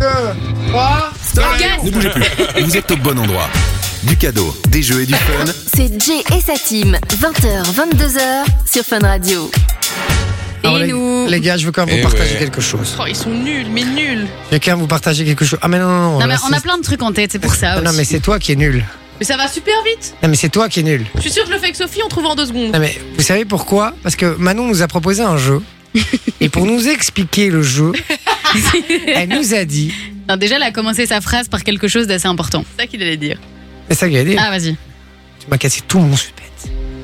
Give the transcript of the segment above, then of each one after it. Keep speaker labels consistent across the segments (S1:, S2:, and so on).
S1: 2, 3.
S2: Ne bougez plus, vous êtes au bon endroit. Du cadeau, des jeux et du fun.
S3: C'est Jay et sa team, 20h, 22h sur Fun Radio.
S1: Alors,
S3: et
S1: les,
S3: nous
S1: les gars, je veux quand même
S4: Eh
S1: vous partager
S4: ouais.
S1: quelque chose.
S5: Oh, ils sont nuls, mais nuls.
S1: Je veux quand même vous partager quelque chose. Ah, mais non, non, non.
S6: Non, mais
S1: là,
S6: on a
S1: c'est-
S6: plein de trucs en tête, c'est pour ça.
S1: Non,
S6: aussi.
S1: mais c'est toi qui es nul.
S5: Mais ça va super vite.
S1: Non, mais c'est toi qui es nul.
S5: Je suis sûre que je le fais avec Sophie, on trouve en deux secondes.
S1: Non, mais vous savez pourquoi? Parce que Manon nous a proposé un jeu. Et pour nous expliquer le jeu, elle nous a dit.
S6: Non, déjà, elle a commencé sa phrase par quelque chose d'assez important.
S5: C'est ça qu'il allait dire.
S1: C'est ça qu'elle a dit.
S6: Ah, vas-y.
S1: Tu m'as cassé tout mon suspense.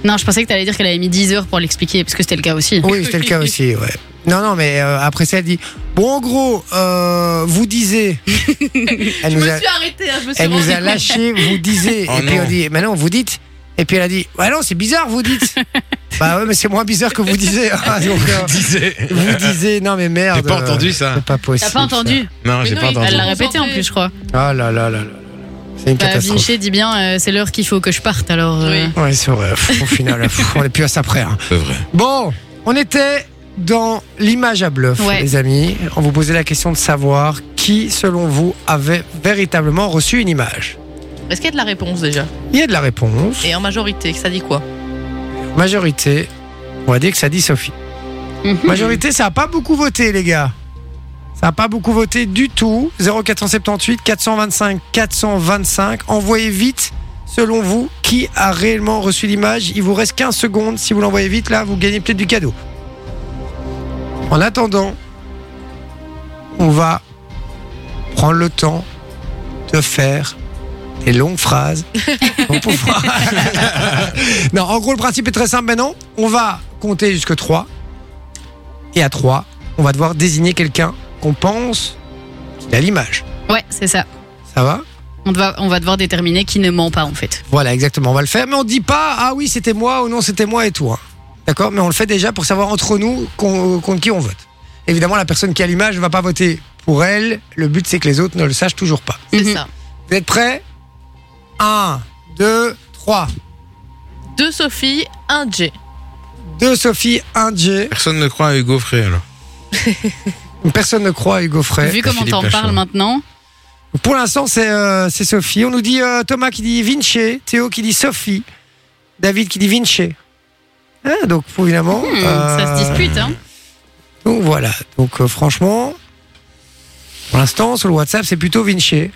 S6: Non, je pensais que t'allais dire qu'elle avait mis 10 heures pour l'expliquer, parce que c'était le cas aussi.
S1: Oui, c'était le cas aussi, ouais. Non, non, mais euh, après ça, elle dit Bon, en gros, euh, vous disiez. Elle
S5: Je
S1: nous
S5: me
S1: a,
S5: suis arrêtée, hein, je me suis
S1: elle nous a lâché, vous disiez.
S4: Oh
S1: et puis on dit Mais non, vous dites. Et puis elle a dit Ouais, non, c'est bizarre, vous dites. bah ouais, mais c'est moins bizarre que vous disiez. Ah, donc, euh, vous disiez Non, mais merde.
S4: J'ai pas
S1: euh,
S4: entendu ça.
S1: C'est pas possible.
S6: T'as pas entendu
S4: Non, j'ai pas entendu.
S6: Elle l'a répété en plus, je crois.
S1: Ah là là là là. là. C'est une
S6: Bah,
S1: catastrophe.
S6: Vinci dit bien, euh, c'est l'heure qu'il faut que je parte, alors. euh,
S5: Oui.
S1: Ouais, c'est vrai. Pff, Au final, pff, on est plus à ça près. hein.
S4: C'est vrai.
S1: Bon, on était dans l'image à bluff,
S6: Ouais.
S1: les amis. On vous posait la question de savoir qui, selon vous, avait véritablement reçu une image.
S5: Est-ce qu'il y a de la réponse déjà?
S1: Il y a de la réponse.
S5: Et en majorité, ça dit quoi?
S1: Majorité, on va dire que ça dit Sophie.
S6: mhm.
S1: Majorité, ça n'a pas beaucoup voté, les gars. Ça n'a pas beaucoup voté du tout. 0478 425 425. Envoyez vite, selon vous, qui a réellement reçu l'image. Il vous reste 15 secondes. Si vous l'envoyez vite, là, vous gagnez peut-être du cadeau. En attendant, on va prendre le temps de faire des longues phrases pour pouvoir. non, en gros, le principe est très simple maintenant. On va compter jusque 3. Et à 3, on va devoir désigner quelqu'un qu'on pense qu'il a l'image.
S6: Ouais, c'est ça.
S1: Ça va?
S6: On, va, on va devoir déterminer qui ne ment pas, en fait.
S1: Voilà, exactement. On va le faire. Mais on dit pas, ah oui, c'était moi ou non, c'était moi et tout. hein. D'accord? Mais on le fait déjà pour savoir entre nous qu'on- contre qui on vote. Évidemment, la personne qui a l'image ne va pas voter pour elle. Le but, c'est que les autres ne le sachent toujours pas.
S5: C'est
S6: Mhm.
S5: ça.
S1: Vous êtes prêts? 1, 2, 3.
S5: Deux Sophie, un Jay.
S1: 2 Sophie, 1 Jay.
S4: Personne ne croit à Hugo Frey alors.
S1: Personne ne croit à Hugo Frey.
S6: Vu comment
S4: Philippe
S6: t'en
S4: Lachaud.
S6: parles maintenant.
S1: Pour l'instant, c'est euh, c'est Sophie. On nous dit euh, Thomas qui dit Vinci, Théo qui dit Sophie, David qui dit Vinci. Ah, donc, évidemment.
S6: Hmm,
S1: euh,
S6: Ça se dispute, hein.
S1: Donc voilà. Donc euh, franchement, pour l'instant, sur le WhatsApp, c'est plutôt Vinci.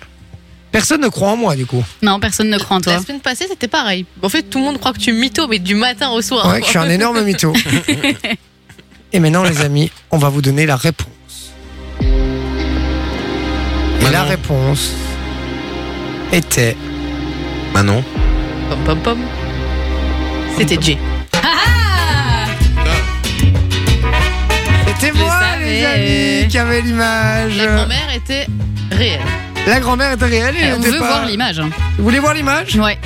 S1: Personne ne croit en moi, du coup.
S6: Non, personne ne croit en toi.
S5: La semaine passée, c'était pareil. En fait, tout le monde croit que tu es mytho, mais du matin au soir.
S1: Ouais, que je suis un énorme mytho. Et maintenant, les amis, on va vous donner la réponse. Et la réponse était.
S4: Manon.
S5: Pom pom pom. C'était Jay.
S1: C'était
S6: Je
S1: moi, les
S6: savais.
S1: amis, qui avait l'image.
S5: La grand-mère était réelle.
S1: La grand-mère était réelle. et
S6: Euh, on veut
S1: pas-
S6: voir l'image. hein.
S1: Vous voulez voir l'image
S6: Ouais.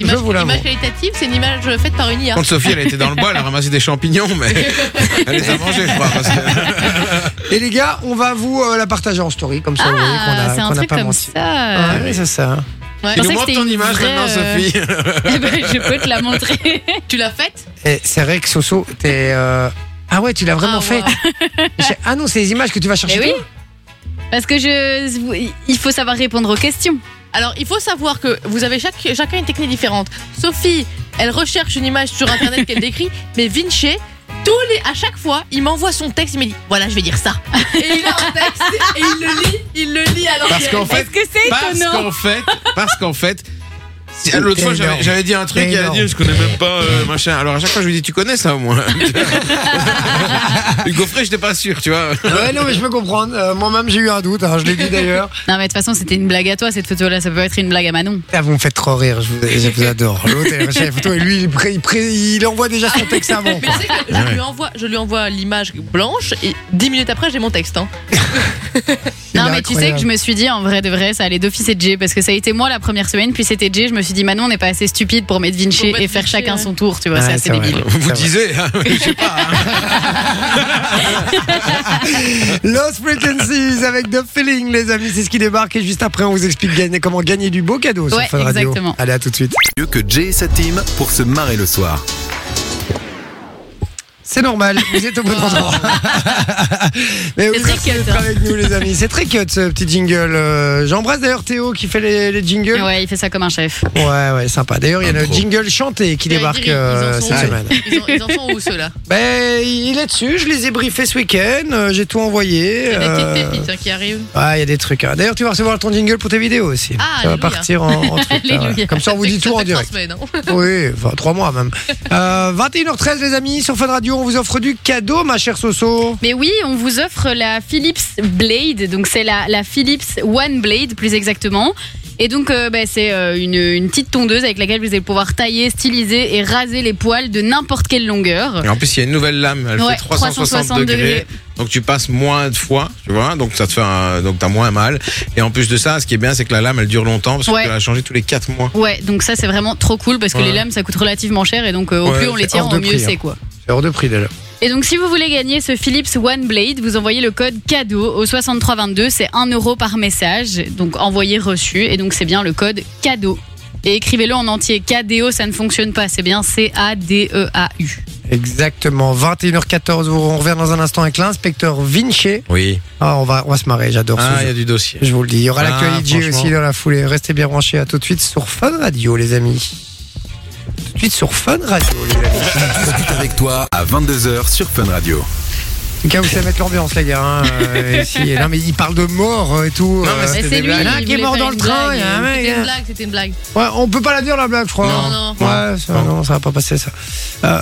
S5: Image,
S1: vous l'avoue.
S5: image qualitative, c'est une image faite par une IA.
S4: Quand Sophie, elle était dans le bois, elle a ramassé des champignons, mais elle les a mangés, je crois. parce que-
S1: Et les gars, on va vous euh, la partager en story, comme ça vous voyez qu'on
S6: Ah,
S1: a,
S6: c'est un
S1: qu'on a
S6: truc
S1: pas
S6: comme
S1: menti.
S6: ça.
S1: Oui, c'est ça.
S5: Ouais.
S4: Tu nous montres ton image
S6: vraie,
S4: maintenant,
S6: euh,
S4: Sophie.
S6: Eh ben, je peux te la montrer.
S5: Tu l'as faite
S1: Et c'est vrai que Soso, t'es. euh, Ah ouais, tu l'as vraiment
S5: Ah,
S1: Ah non, c'est les images que tu vas chercher.
S6: Eh oui. Parce que je, il faut savoir répondre aux questions.
S5: Alors, il faut savoir que vous avez chaque, chacun une technique différente. Sophie, elle recherche une image sur Internet qu'elle décrit, mais Vinci, tous les, à chaque fois, il m'envoie son texte, il me dit voilà, je vais dire ça. Et il a un texte et il le lit, il le lit alors
S4: Parce qu'en fait,
S6: Est-ce que c'est
S4: parce
S6: étonnant
S4: qu'en fait, parce qu'en fait, l'autre fois j'avais dit un truc, elle a dit je connais même pas euh, machin. Alors à chaque fois je lui dis tu connais ça au moins? Hugo Frey, j'étais pas sûr, tu vois.
S1: Ouais, non, mais je peux comprendre. Euh, Moi-même, j'ai eu un doute. hein, je l'ai dit d'ailleurs.
S6: Non, mais de toute façon, c'était une blague à toi, cette photo-là. Ça peut être une blague à Manon.
S1: Ah, vous me faites trop rire. Je vous, je vous adore. L'autre, elle cherche les photos et lui, il, pré- il pré- il envoie déjà son texte avant.
S5: Mais tu sais que je, lui envoie, je lui envoie l'image blanche et 10 minutes après, j'ai mon texte. hein.
S6: Non, mais tu sais que je me suis dit, en vrai de vrai, ça allait d'office et Jay. Parce que ça a été moi la première semaine, puis c'était Jay. Je me suis dit, Manon, on n'est pas assez stupide pour mettre Vinci
S5: Pour mettre
S6: et faire
S5: Vinci,
S6: chacun
S5: ouais.
S6: son tour, tu vois.
S1: Ouais,
S6: c'est assez débile.
S4: Vous disiez, hein, je sais pas. hein.
S1: Lost Frequencies avec The Feeling, les amis. C'est ce qui débarque. Et juste après, on vous explique gagner- comment gagner du beau cadeau sur
S6: Ouais,
S1: Fun Radio.
S6: exactement.
S1: Allez, à tout de suite.
S2: Mieux que Jay et sa team pour se marrer le soir.
S1: C'est normal, vous êtes au bon endroit. Mais oui,
S6: C'est très
S1: merci
S6: cut,
S1: d'être
S6: hein.
S1: avec nous, les amis. C'est très cut, ce petit jingle. Euh, J'embrasse d'ailleurs Théo qui fait les, les jingles.
S6: Ouais, il fait ça comme un chef.
S1: Ouais, ouais, sympa. D'ailleurs, il y a le jingle chanté qui débarque euh, cette semaine.
S5: Ils, en- ils en sont où ceux-là
S1: Ben, il est dessus, je les ai briefés ce week-end, euh, j'ai tout envoyé.
S5: Il y a des petites pépites hein, qui arrivent.
S1: Ouais, il y a des trucs. hein. D'ailleurs, tu vas recevoir ton jingle pour tes vidéos aussi.
S5: Ah,
S1: Ça va partir en, en truc, là, ouais. Comme ça, on vous dit tout en direct.
S5: semaines, hein.
S1: Oui, enfin, trois mois même. Euh, 21h13, les amis, sur Fun Radio, on vous offre du cadeau, ma chère Soso.
S6: Mais oui, on vous offre la Philips Blade, donc c'est la, la Philips One Blade plus exactement. Et donc euh, bah, c'est euh, une, une petite tondeuse avec laquelle vous allez pouvoir tailler, styliser et raser les poils de n'importe quelle longueur.
S4: Et en plus, il y a une nouvelle lame, elle
S6: Ouais,
S4: fait 360,
S6: 360
S4: degrés.
S6: degrés.
S4: Donc tu passes moins de fois, tu vois, donc ça te fait un, donc t'as moins mal. Et en plus de ça, ce qui est bien, c'est que la lame, elle dure longtemps parce que
S6: Ouais.
S4: tu la changer tous les 4 mois.
S6: Ouais, donc ça c'est vraiment trop cool parce que
S4: Ouais.
S6: les lames ça coûte relativement cher et donc euh, au
S4: Ouais,
S6: plus on les tient, au mieux c'est
S1: hein.
S6: quoi.
S1: C'est hors de prix déjà.
S6: Et donc, si vous voulez gagner ce Philips One Blade, vous envoyez le code cadeau au 6322. C'est 1 euro par message. Donc, envoyé reçu. Et donc, c'est bien le code cadeau. Et écrivez-le en entier. KDO, ça ne fonctionne pas. C'est bien C-A-D-E-A-U.
S1: Exactement. 21h14, on revient dans un instant avec l'inspecteur Vinci.
S4: Oui.
S1: Ah, on, va, on va se marrer, j'adore ce
S4: Ah, il y a du dossier.
S1: Je vous le dis. Il y aura
S4: Ah,
S1: l'actualité aussi dans la foulée. Restez bien branchés. À tout de suite sur Fun Radio, les amis. Suite sur Fun Radio, les amis.
S2: On discute avec toi à 22h sur Fun Radio.
S1: Tout cas, vous savez mettre l'ambiance, les gars. hein, euh, ici. Non, mais il parle de mort euh, et tout.
S4: Non, mais
S1: euh,
S4: c'était
S6: c'est lui.
S1: Il y en a un
S6: il
S1: qui est
S6: voulait
S1: mort
S6: faire
S1: dans le
S6: une
S1: train.
S6: blague.
S1: il y a un mec,
S5: C'était une
S1: hein.
S5: blague, c'était une blague.
S1: Ouais, on peut pas la dire la blague, je crois.
S5: Non,
S1: hein.
S5: non.
S1: Ouais, ça, non, ça va pas passer ça. Euh,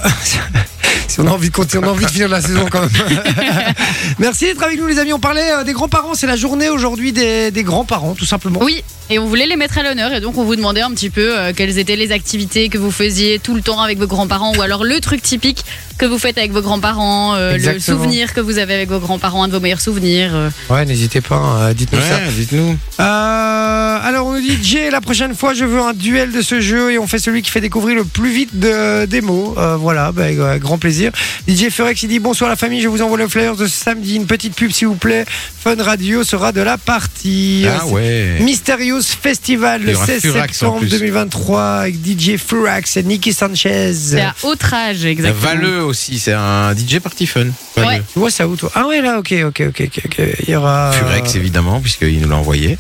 S1: si on a envie de continuer, on a envie de finir la saison quand même. Merci d'être avec nous, les amis. On parlait euh, des grands-parents. C'est la journée aujourd'hui des, des grands-parents, tout simplement.
S6: Oui, et on voulait les mettre à l'honneur. Et donc, on vous demandait un petit peu euh, quelles étaient les activités que vous faisiez tout le temps avec vos grands-parents ou alors le truc typique que vous faites avec vos grands-parents, euh, le
S1: Exactement.
S6: souvenir que vous avez avec vos grands-parents, un de vos meilleurs souvenirs. euh.
S1: Ouais, n'hésitez pas, hein, dites-nous ça.
S4: Ouais, dites-nous.
S1: Euh, alors on nous dit Jay, la prochaine fois je veux un duel de ce jeu et on fait celui qui fait découvrir le plus vite de, des mots. Euh, voilà, bah, avec, euh, grand plaisir. DJ Furex il dit bonsoir la famille, je vous envoie le flyer de ce samedi, une petite pub s'il vous plaît. Fun Radio sera de la partie.
S4: Ah
S1: Euh,
S4: ouais.
S1: Mysterious Festival
S4: Il y
S1: le
S4: aura
S1: 16
S4: Furax en
S1: septembre
S4: plus.
S1: 2023 avec DJ Furax et Nicky Sanchez.
S6: C'est à outrage, exactement.
S4: Valeux aussi, c'est un DJ party fun. Valeux.
S6: Ouais.
S1: Tu vois ça où toi? Ah ouais là, ok, ok, ok, ok. ok. Il y aura.
S4: Furex évidemment, puisqu'il nous l'a envoyé.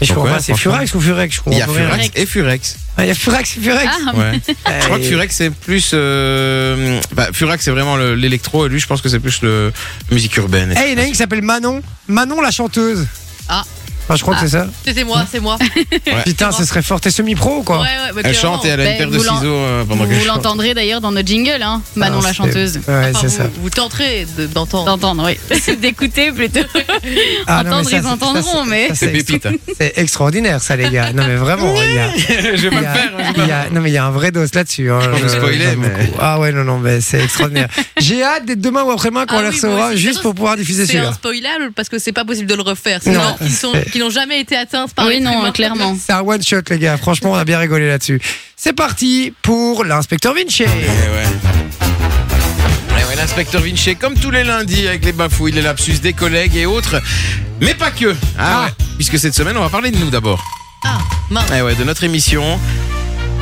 S1: Mais je comprends
S4: ouais,
S1: pas, c'est. Furax ou Furex je
S4: Il y a. Furex et Furex.
S1: Ah, il y a Furax et Furex.
S6: Ah,
S4: Ouais. Je crois que Furex c'est plus. Euh... Bah, Furex c'est vraiment le- l'électro et lui je pense que c'est plus le la musique urbaine.
S1: Eh, il y en a une qui s'appelle Manon. Manon la chanteuse.
S5: Ah.
S1: Enfin, je crois que c'est ça.
S5: C'était moi, c'est moi.
S1: Putain, ce serait fort. T'es semi-pro ou quoi
S5: Ouais, ouais, bah,
S4: Elle
S5: clairement.
S4: chante et elle a une
S6: Ben,
S4: paire de
S6: vous l'en-
S4: ciseaux euh, pendant
S6: vous
S4: qu'elle chante.
S6: l'entendrez d'ailleurs dans notre jingle, hein, Manon
S1: Ah,
S6: la
S1: c'est-
S6: chanteuse.
S1: Ouais,
S5: Enfin,
S1: c'est
S5: vous,
S1: ça.
S5: vous tenterez de- d'entendre.
S6: D'entendre, oui. C'est d'écouter plutôt.
S1: Ah, non, mais
S6: Entendre,
S1: ça,
S6: ils
S1: c'est-
S6: entendront, mais-
S1: ça,
S4: C'est pépite. hein.
S1: c'est extraordinaire, ça, les gars. Non, mais vraiment, il y a,
S4: je vais
S1: il y
S4: pas le
S1: a-
S4: faire. hein.
S1: il y a- non, mais il y a un vrai dos là-dessus. Hein,
S4: Pas vous
S1: Je-
S4: spoiler,
S1: j'aime
S4: mais-
S1: beaucoup. Ah ouais, non, non, mais c'est extraordinaire. J'ai hâte d'être demain ou après-demain quand
S5: Ah
S1: on les
S5: oui, moi
S1: recevra,
S5: aussi.
S1: juste pour pouvoir diffuser
S5: C'est
S1: celui-là.
S5: un spoilable parce que c'est pas possible de le refaire. C'est
S1: Non.
S5: des gens qui sont- qui n'ont jamais été atteints par
S6: Oui,
S5: les
S6: non,
S5: humains.
S6: clairement.
S1: C'est un one shot, les gars. Franchement, on a bien rigolé là-dessus. C'est parti pour l'inspecteur Vinci.
S4: Ouais, ouais, l'inspecteur Vinci, comme tous les lundis, avec les bafouilles, les lapsus des collègues et autres. Mais pas que. Ah,
S1: Ah.
S4: ouais. Puisque cette semaine, on va parler de nous d'abord.
S5: Ah, mince.
S4: Eh ouais, de notre émission.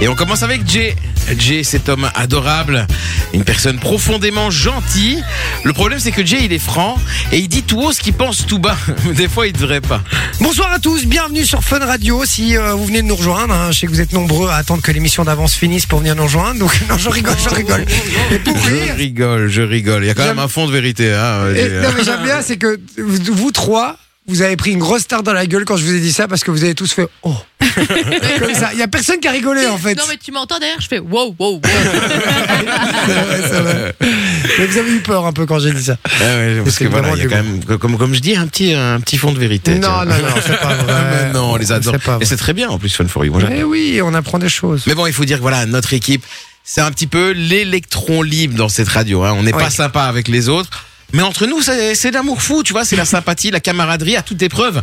S4: Et on commence avec Jay. Jay, cet homme adorable, une personne profondément gentille. Le problème, c'est que Jay, il est franc et il dit tout haut ce qu'il pense tout bas. Des fois, il devrait pas.
S1: Bonsoir à tous, bienvenue sur Fun Radio. Si euh, vous venez de nous rejoindre, hein, je sais que vous êtes nombreux à attendre que l'émission d'avance finisse pour venir nous rejoindre. Donc non, je rigole, je rigole. Et pour
S4: Je
S1: rire,
S4: rigole, je rigole. Il y a quand même un fond de vérité. Hein,
S1: et- non mais j'aime bien, c'est que vous trois, vous avez pris une grosse tarte dans la gueule quand je vous ai dit ça parce que vous avez tous fait oh. Comme ça, il y a personne qui a rigolé en fait.
S5: Non, mais tu m'entends derrière, je fais wow, wow, wow.
S1: C'est vrai, c'est vrai. Mais vous avez eu peur un peu quand j'ai dit ça.
S4: Ah ouais, parce
S1: c'est
S4: que voilà,
S1: vraiment
S4: il y a
S1: du
S4: quand même, comme, comme je dis, un petit, un petit fond de vérité.
S1: Non,
S4: tiens.
S1: non, non, c'est pas vrai.
S4: Mais non, on les adore.
S1: C'est pas
S4: Et c'est très bien en plus, Fun for You. Moi.
S1: Mais oui, on apprend des choses.
S4: Mais bon, il faut dire que voilà, notre équipe, c'est un petit peu l'électron libre dans cette radio. Hein. On n'est pas sympa avec les autres. Mais entre nous, c'est l'amour fou, tu vois, c'est la sympathie, la camaraderie à toute épreuve.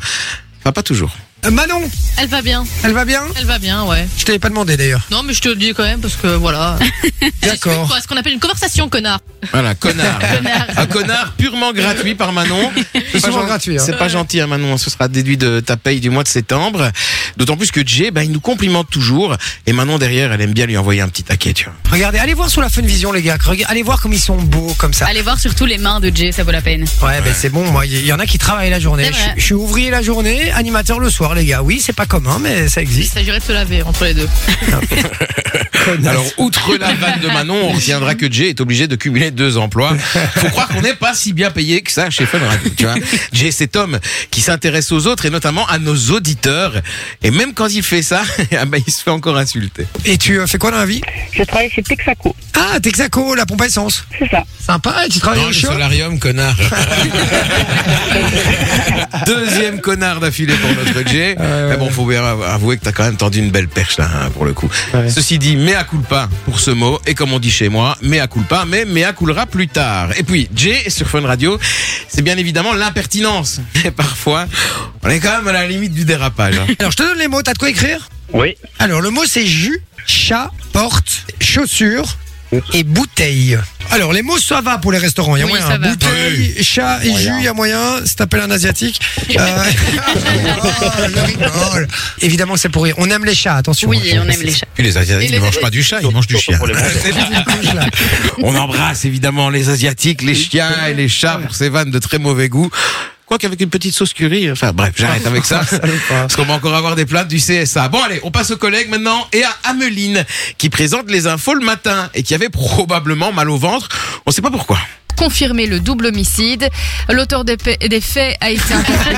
S4: Enfin, pas toujours.
S1: Euh, Manon,
S5: Elle va bien,
S1: elle va bien
S5: elle va bien, ouais.
S1: Je t'avais pas demandé d'ailleurs.
S5: Non, mais je te le dis quand même parce que voilà.
S1: D'accord.
S5: C'est ce qu'on appelle une conversation, connard.
S4: Voilà, connard. Un connard purement gratuit par Manon. C'est
S1: souvent gratuit, hein.
S4: C'est pas gentil, hein, Manon. Ce sera déduit de ta paye du mois de septembre. D'autant plus que Jay, bah, il nous complimente toujours. Et Manon derrière, elle aime bien lui envoyer un petit taquet, tu vois.
S1: Regardez, allez voir sur la Fun Vision, les gars. Rega- Allez voir comme ils sont beaux comme ça.
S6: Allez voir surtout les mains de Jay, ça vaut la peine.
S1: Ouais, ben c'est bon. Moi, il y en a qui travaillent la journée.
S6: C'est vrai.
S1: Je, je suis ouvrier la journée, animateur le soir, les gars. Oui, c'est pas commun, mais ça
S5: Il
S1: existe.
S5: s'agirait de se laver entre les deux.
S4: Alors, outre la vanne de Manon, on retiendra que Jay est obligé de cumuler deux emplois. Faut croire qu'on n'est pas si bien payé que ça chez Fun Radio, tu vois. Jay, cet homme qui s'intéresse aux autres et notamment à nos auditeurs. Et même quand il fait ça, ah bah, il se fait encore insulter.
S1: Et tu euh, fais quoi dans la vie?
S7: Je travaille chez Texaco.
S1: Ah, Texaco, la pompe à essence.
S7: C'est ça.
S1: Sympa, et tu travailles au chaud
S4: solarium, connard. Deuxième connard d'affilée pour notre Jay. Mais bon, faut bien avouer que t'as quand même tendu une belle perche là, hein, pour le coup.
S1: Ouais.
S4: Ceci dit, mea culpa pour ce mot. Et comme on dit chez moi, mea culpa, mais mea coulera plus tard. Et puis, Jay, sur Fun Radio, c'est bien évidemment l'impertinence. Et parfois, on est quand même à la limite du dérapage. hein.
S1: Alors, je te donne les mots. T'as de quoi écrire?
S7: Oui.
S1: Alors, le mot c'est jus, chat, porte, chaussure et bouteille. Alors, les mots, ça va pour les restaurants. Il y a
S6: Oui,
S1: moyen.
S6: ça va.
S1: Bouteille, chat et jus, il y a moyen. Si t'appelles un asiatique. Euh... oh, rigole. Évidemment, c'est pour rire. On aime les chats, attention.
S6: Oui, on aime les chats.
S4: Puis les Asiatiques ne mangent pas du chat, ils mangent du chien. On embrasse évidemment les Asiatiques, les chiens et les chats pour ces vannes de très mauvais goût. Quoi qu'avec une petite sauce curry, enfin bref, j'arrête avec ça. Parce qu'on va encore avoir des plaintes du CSA. Bon allez, on passe aux collègues maintenant et à Ameline qui présente les infos le matin et qui avait probablement mal au ventre. On sait pas pourquoi.
S8: Confirmer le double homicide. L'auteur des, des faits a été interpellé.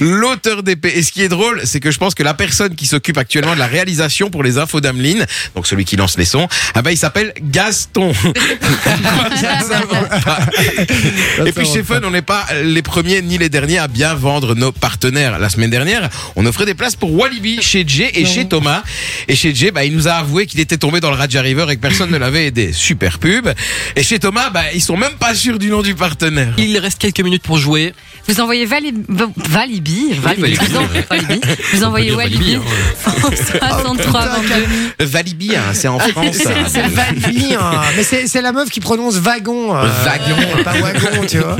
S4: L'auteur d'épée. Et ce qui est drôle, c'est que je pense que la personne qui s'occupe actuellement de la réalisation pour les infos d'Ameline, donc celui qui lance les sons, ah ben il s'appelle Gaston. Ça, ça va pas. Et puis chez Fun, on n'est pas les premiers ni les derniers à bien vendre nos partenaires. La semaine dernière, on offrait des places pour Walibi chez Jay et chez Thomas. Et chez Jay, bah, il nous a avoué qu'il était tombé dans le Raja River et que personne ne l'avait aidé. Super pub. Et chez Thomas, bah, ils sont même pas sûrs du nom du partenaire.
S9: Il reste quelques minutes pour jouer.
S8: Vous envoyez Vali- Va- Valibi, Valibi,
S9: Valibi.
S8: vous, en- Valibi. Vous envoyez Walibi
S9: Walibi, hein.
S8: 63 22.
S4: Walibi, hein, c'est en France. ça.
S1: C'est Valibi, hein. Mais c'est c'est la meuf qui prononce wagon. euh,
S4: Wagon.
S1: Pas wagon, tu vois.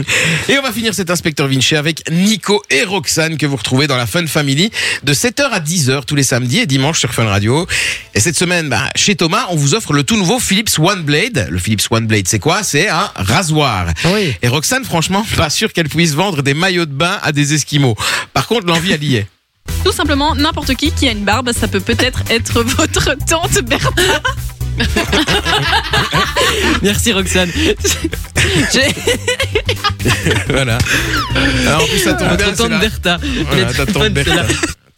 S4: Et on va finir cet inspecteur Vinci avec Nico et Roxane que vous retrouvez dans la Fun Family de 7h à 10h tous les samedis et dimanches sur Fun Radio. Et cette semaine, bah, chez Thomas, on vous offre le tout nouveau Philips One Blade. Le Philips One Blade, c'est quoi? C'est un rasoir.
S1: Oui.
S4: Et Roxane, franchement, pas sûr qu'elle puisse vendre des maillots de bain à des Esquimaux. Par contre, l'envie, elle y est.
S10: Tout simplement, n'importe qui qui a une barbe, ça peut peut-être être votre tante Bertha.
S9: Merci Roxane.
S4: Voilà. Alors, en plus, ça tombe bien.
S9: Tante
S4: la-
S9: Bertha.
S4: Voilà, ta tante Bertha.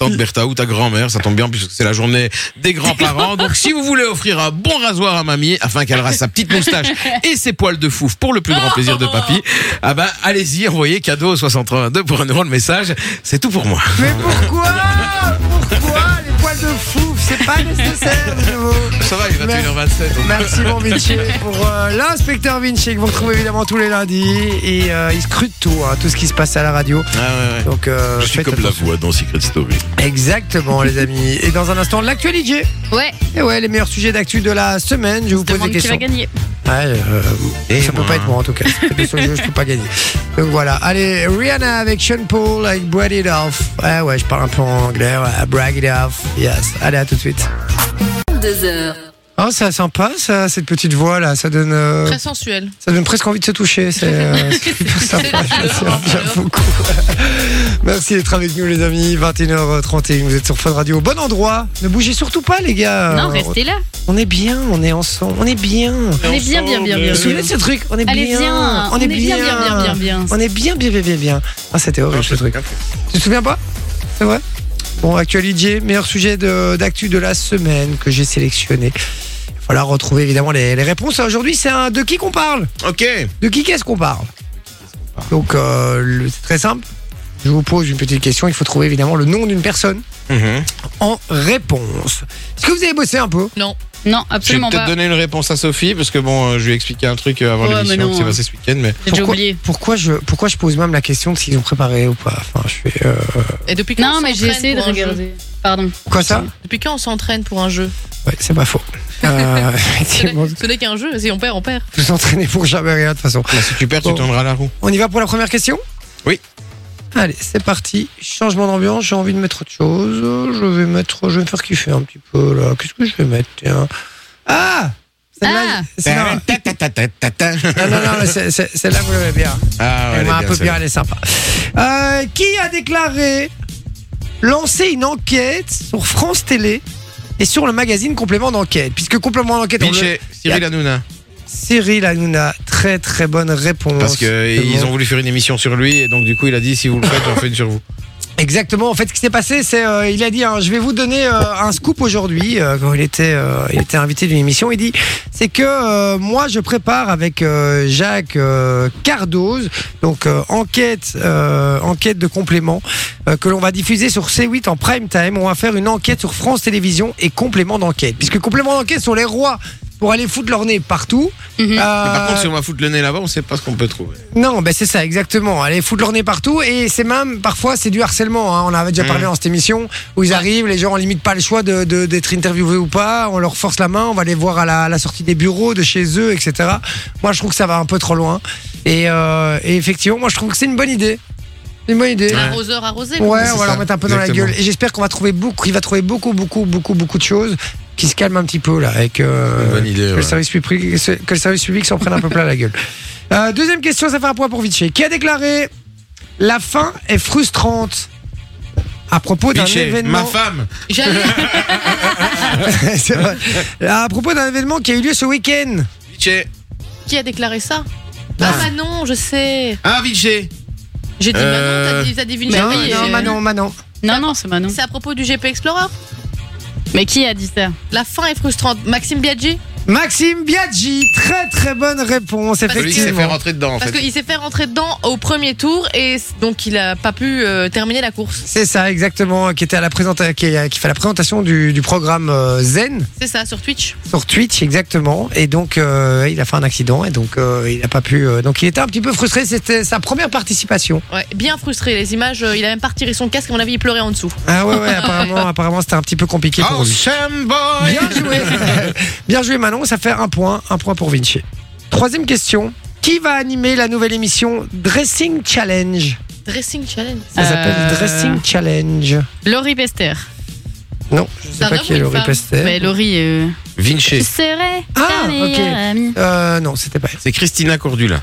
S4: Tante Bertha ou ta grand-mère, ça tombe bien puisque c'est la journée des grands-parents. Donc si vous voulez offrir un bon rasoir à mamie afin qu'elle rase sa petite moustache et ses poils de fouf pour le plus grand plaisir de papy, ah ben allez-y, envoyez cadeau au 6322 pour un euro le message. C'est tout pour moi.
S1: Mais pourquoi? Pourquoi les poils de fouf? C'est pas nécessaire, de nouveau.
S4: Ça va, il est 21h27.
S1: Merci mon Vinci pour euh, l'inspecteur Vinci que vous retrouvez évidemment tous les lundis et euh, il scrute tout, hein, tout ce qui se passe à la radio.
S4: Ah ouais, ouais.
S1: Donc euh, faites attention.
S4: voix dans Secret Story.
S1: Exactement les amis. Et dans un instant l'actualité.
S6: Ouais,
S1: Et ouais, les meilleurs sujets d'actu de la semaine. Je vous pose des
S6: demande qui
S1: questions.
S6: va gagner?
S1: Ouais, euh,
S4: Et
S1: ça peut
S4: moi.
S1: pas être moi en tout cas. De ce jeu, je peux pas gagner. Donc voilà. Allez, Rihanna avec Sean Paul avec Brag It Off. Ouais, ouais, je parle un peu en anglais. Ouais, Brag It Off. Yes. Allez, à tout de suite.
S3: 2h.
S1: Oh, c'est sympa, ça, cette petite voix là. Ça donne, euh,
S5: Très sensuel.
S1: ça donne presque envie de se toucher. C'est euh, sympa. Beaucoup. Merci d'être avec nous, les amis. 21h31. Vous êtes sur Fun Radio. Bon endroit. Ne bougez surtout pas, les gars.
S6: Non, restez là.
S1: On est bien. On est ensemble. On est bien.
S6: On est bien, bien, bien, bien.
S1: vous souvenez de ce truc? On est
S6: Allez,
S1: bien.
S6: viens.
S1: On est bien.
S6: bien, bien, bien, bien.
S1: On est bien, bien, bien, bien, bien. Ah, c'était horrible ce truc. Tu te souviens pas? C'est vrai? Bon, actualité, meilleur sujet d'actu de, la semaine que j'ai sélectionné. Falloir retrouver évidemment les, les réponses. Aujourd'hui, c'est un de qui qu'on parle?
S4: Ok.
S1: De qui qu'est-ce qu'on parle? Donc, euh, c'est très simple. Je vous pose une petite question. Il faut trouver évidemment le nom d'une personne
S4: Mhm.
S1: en réponse. Est-ce que vous avez bossé un peu?
S6: Non,
S4: Je vais
S6: absolument
S4: peut-être
S6: pas.
S4: donner une réponse à Sophie parce que bon, euh, je lui ai expliqué un truc euh, avant
S6: Ouais, mais
S4: l'émission
S6: non.
S4: qui s'est passé ce week-end, mais
S6: J'ai déjà
S1: pourquoi,
S6: oublié.
S1: pourquoi je pourquoi je pose même la question de s'ils ont préparé ou pas? Enfin, je fais euh,
S5: Et depuis quand
S6: Non,
S5: on
S6: mais j'ai
S5: s'entraîne
S6: essayé de
S5: pour un jeu
S6: regarder. Pardon.
S1: quoi ça?
S5: Depuis quand on s'entraîne pour un jeu?
S1: Ouais, c'est pas faux. Euh,
S5: Ce
S1: effectivement,
S5: n'est- ce n'est qu'un jeu. Si on perd, on perd.
S1: vous entraînez pour jamais rien de toute façon.
S4: bah, si tu perds,
S1: Bon.
S4: tu tourneras la roue.
S1: On y va pour la première question?
S4: Oui.
S1: Allez, c'est parti. Changement d'ambiance, j'ai envie de mettre autre chose. Je vais mettre, je vais me faire kiffer un petit peu là. Qu'est-ce que je vais mettre tiens? Ah Celle-là,
S6: Ah.
S1: celle-là-. Non, non, non, mais c'est- c'est- celle-là, vous l'avez bien.
S4: Ah, ouais,
S1: Elle
S4: elle
S1: m'a un
S4: bien,
S1: peu
S4: celle-là.
S1: bien, elle est sympa. Euh, qui a déclaré lancer une enquête sur France Télé et sur le magazine Complément d'enquête? Puisque Complément d'enquête, on le-
S4: Cyril Hanouna.
S1: Cyril Hanouna, très très bonne réponse.
S4: Parce qu'ils ont voulu faire une émission sur lui et donc du coup il a dit si vous le faites, j'en fais une sur vous.
S1: Exactement. En fait, ce qui s'est passé, c'est euh, il a dit hein, je vais vous donner euh, un scoop aujourd'hui euh, quand il était euh, il était invité d'une émission. Il dit c'est que moi je prépare avec Jacques Cardoz donc enquête enquête de complément que l'on va diffuser sur C8 en prime time. On va faire une enquête sur France Télévisions et complément d'enquête puisque complément d'enquête sont les rois pour aller foutre leur nez partout.
S6: Mhm.
S1: Euh,
S4: Mais par contre, si on va foutre le nez là-bas, on sait pas ce qu'on peut trouver.
S1: non, ben c'est ça, exactement. Aller foutre leur nez partout et c'est même parfois c'est du harcèlement. hein. On en avait déjà parlé
S4: Mm.
S1: dans cette émission où ils arrivent, les gens ont limite pas le choix de de- d'être interviewés ou pas. On leur force la main, on va les voir à la, à la sortie des bureaux, de chez eux, etc. Moi, je trouve que ça va un peu trop loin. Et, euh, et effectivement, moi, je trouve que c'est une bonne idée. C'est une bonne idée.
S5: L'arroseur arrosé.
S1: Ouais, on va
S4: ça,
S1: leur mettre un peu dans la
S4: exactement.
S1: gueule. Et j'espère qu'on va trouver beaucoup, il va trouver beaucoup, beaucoup, beaucoup, beaucoup de choses qui se calment un petit peu là, avec euh,
S4: Bonne idée,
S1: que,
S4: ouais.
S1: le service public, que le service public s'en prenne un peu plein la gueule. Euh, deuxième question, ça fait un point pour Vichy. Qui a déclaré la fin est frustrante à propos d'un événement.
S4: ma femme.
S5: J'allais.
S1: C'est vrai. À propos d'un événement qui a eu lieu ce week-end.
S4: Vinci.
S5: Qui a déclaré ça Ah Manon, je sais.
S4: Ah, Vinci.
S5: J'ai dit
S4: Euh,
S5: Manon, t'as dit, t'as dit.
S6: Bah
S1: non, non,
S6: euh,
S1: Manon, Manon.
S6: Non, non, c'est Manon.
S5: C'est à propos du GP Explorer.
S6: Mais qui a dit ça?
S5: La fin est frustrante. Maxime Biaggi?
S1: Maxime Biaggi, très très bonne réponse,
S5: Parce
S4: Celui qui s'est fait
S1: effectivement.
S4: rentrer dedans en
S5: Parce
S4: fait.
S5: qu'il s'est fait rentrer dedans au premier tour et donc il a pas pu euh, terminer la course.
S1: C'est ça, exactement, qui était à la présentation, qui, qui fait la présentation du, du programme euh, Zen
S5: C'est ça, sur Twitch.
S1: sur Twitch, exactement. Et donc, euh, il a fait un accident et donc euh, il n'a pas pu. euh, donc, il était un petit peu frustré. C'était sa première participation.
S5: Ouais, bien frustré. Les images, euh, il a même pas retiré son casque. À mon avis, il pleurait en dessous.
S1: Ah ouais, ouais. apparemment, apparemment, c'était un petit peu compliqué pour lui.
S4: Boy.
S1: Bien joué, bien joué Manon. Ça fait un point, un point pour Vinci. Troisième question. Qui va animer la nouvelle émission Dressing Challenge
S5: Dressing challenge.
S1: Ça s'appelle
S6: Euh,
S1: Dressing Challenge.
S6: Laurie Pester.
S1: Non, je
S5: C'est
S1: sais pas qui est Laurie Pester.
S6: Mais Laurie. euh, Je
S4: Vinci.
S6: serai
S1: Ah,
S6: ta meilleure
S1: ok.
S6: amie.
S1: Euh, non, c'était pas elle.
S4: C'est Christina Cordula.